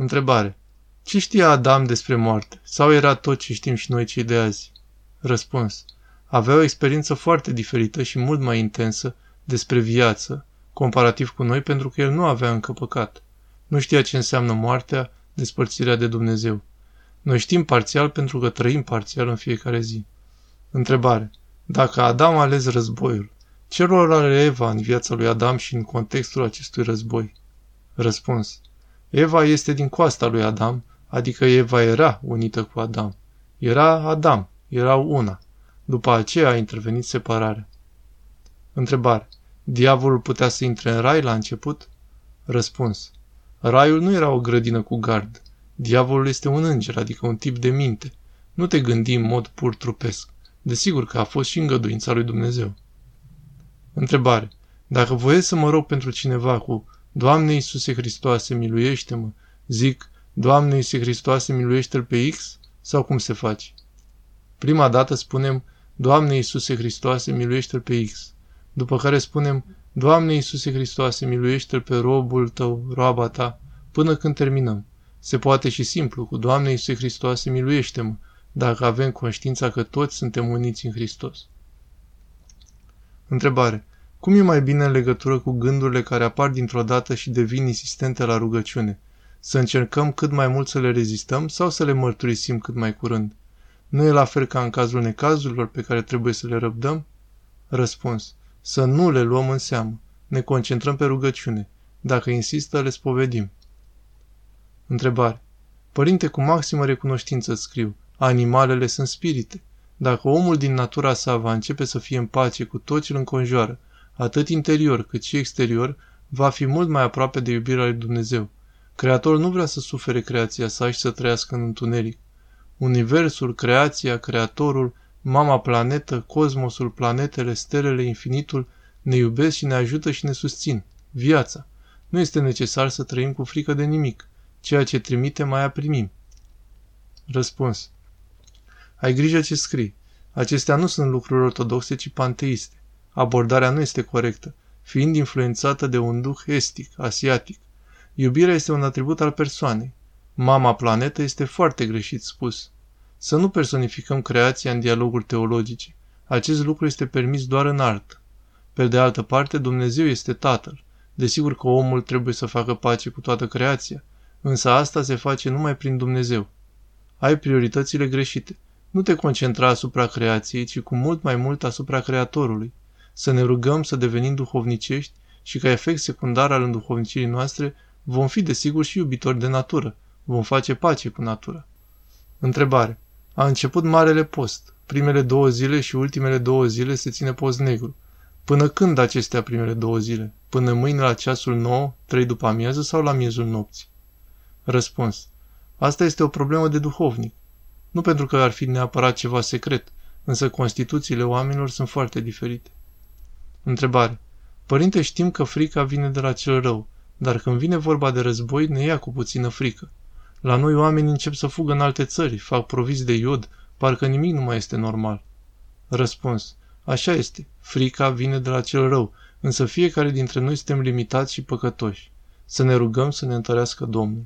Întrebare. Ce știa Adam despre moarte? Sau era tot ce știm și noi cei de azi? Răspuns. Avea o experiență foarte diferită și mult mai intensă despre viață, comparativ cu noi, pentru că el nu avea încă păcat. Nu știa ce înseamnă moartea, despărțirea de Dumnezeu. Noi știm parțial pentru că trăim parțial în fiecare zi. Întrebare. Dacă Adam a ales războiul, ce rol are Eva în viața lui Adam și în contextul acestui război? Răspuns. Eva este din coasta lui Adam, adică Eva era unită cu Adam. Era Adam, erau una. După aceea a intervenit separarea. Întrebare. Diavolul putea să intre în rai la început? Răspuns. Raiul nu era o grădină cu gard. Diavolul este un înger, adică un tip de minte. Nu te gândi în mod pur trupesc. Desigur că a fost și îngăduința lui Dumnezeu. Întrebare. Dacă voiesc să mă rog pentru cineva cu Doamne Iisuse Hristoase, miluiește-mă, zic, Doamne Iisuse Hristoase, miluiește-l pe X? Sau cum se face? Prima dată spunem, Doamne Iisuse Hristoase, miluiește-l pe X. După care spunem, Doamne Iisuse Hristoase, miluiește-l pe robul tău, roaba ta, până când terminăm. Se poate și simplu, cu Doamne Iisuse Hristoase, miluiește-mă, dacă avem conștiința că toți suntem uniți în Hristos. Întrebare. Cum e mai bine în legătură cu gândurile care apar dintr-o dată și devin insistente la rugăciune? Să încercăm cât mai mult să le rezistăm sau să le mărturisim cât mai curând? Nu e la fel ca în cazul necazurilor pe care trebuie să le răbdăm? Răspuns. Să nu le luăm în seamă. Ne concentrăm pe rugăciune. Dacă insistă, le spovedim. Întrebare. Părinte, cu maximă recunoștință scriu. Animalele sunt spirite. Dacă omul din natura sa va începe să fie în pace cu tot ce îl înconjoară, atât interior cât și exterior, va fi mult mai aproape de iubirea lui Dumnezeu. Creatorul nu vrea să sufere creația sa și să trăiască în întuneric. Universul, creația, creatorul, mama planetă, cosmosul, planetele, stelele, infinitul ne iubesc și ne ajută și ne susțin. Viața. Nu este necesar să trăim cu frică de nimic. Ceea ce trimite mai primim. Răspuns. Ai grijă ce scrii. Acestea nu sunt lucruri ortodoxe, ci panteiste. Abordarea nu este corectă, fiind influențată de un duh estic, asiatic. Iubirea este un atribut al persoanei. Mama planetă este foarte greșit spus. Să nu personificăm creația în dialoguri teologice. Acest lucru este permis doar în artă. Pe de altă parte, Dumnezeu este Tatăl. Desigur că omul trebuie să facă pace cu toată creația, însă asta se face numai prin Dumnezeu. Ai prioritățile greșite. Nu te concentra asupra creației, ci cu mult mai mult asupra Creatorului. Să ne rugăm să devenim duhovnicești și ca efect secundar al înduhovnicirii noastre vom fi desigur și iubitori de natură. Vom face pace cu natura. Întrebare. A început Marele Post. Primele două zile și ultimele două zile se ține post negru. Până când acestea primele două zile? Până mâine la ceasul 9, 3 după amiază sau la miezul nopții? Răspuns. Asta este o problemă de duhovnic. Nu pentru că ar fi neapărat ceva secret, însă constituțiile oamenilor sunt foarte diferite. Întrebare. Părinte, știm că frica vine de la cel rău, dar când vine vorba de război, ne ia cu puțină frică. La noi oamenii încep să fugă în alte țări, fac provizi de iod, parcă nimic nu mai este normal. Răspuns. Așa este. Frica vine de la cel rău, însă fiecare dintre noi suntem limitați și păcătoși. Să ne rugăm să ne întărească Domnul.